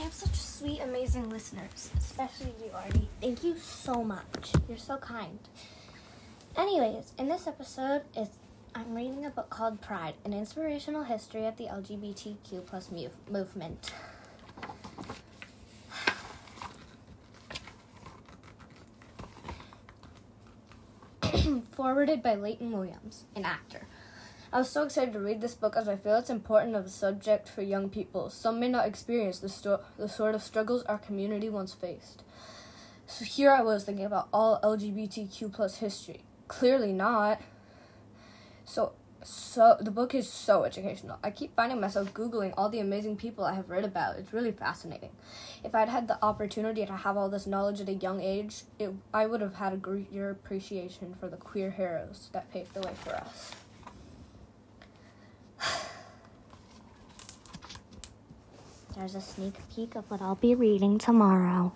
I have such sweet, amazing listeners, especially you, Artie. Thank you so much. You're so kind. Anyways, in this episode, it's I'm reading a book called Pride: An Inspirational History of the LGBTQ plus movement. Forwarded by Layton Williams, an actor. I was so excited to read this book as I feel it's important of a subject for young people. Some may not experience the, sto- the sort of struggles our community once faced. So here I was thinking about all LGBTQ plus history. Clearly not. So so the book is so educational. I keep finding myself googling all the amazing people I have read about. It's really fascinating. If I'd had the opportunity to have all this knowledge at a young age, it, I would have had a greater appreciation for the queer heroes that paved the way for us. There's a sneak peek of what I'll be reading tomorrow.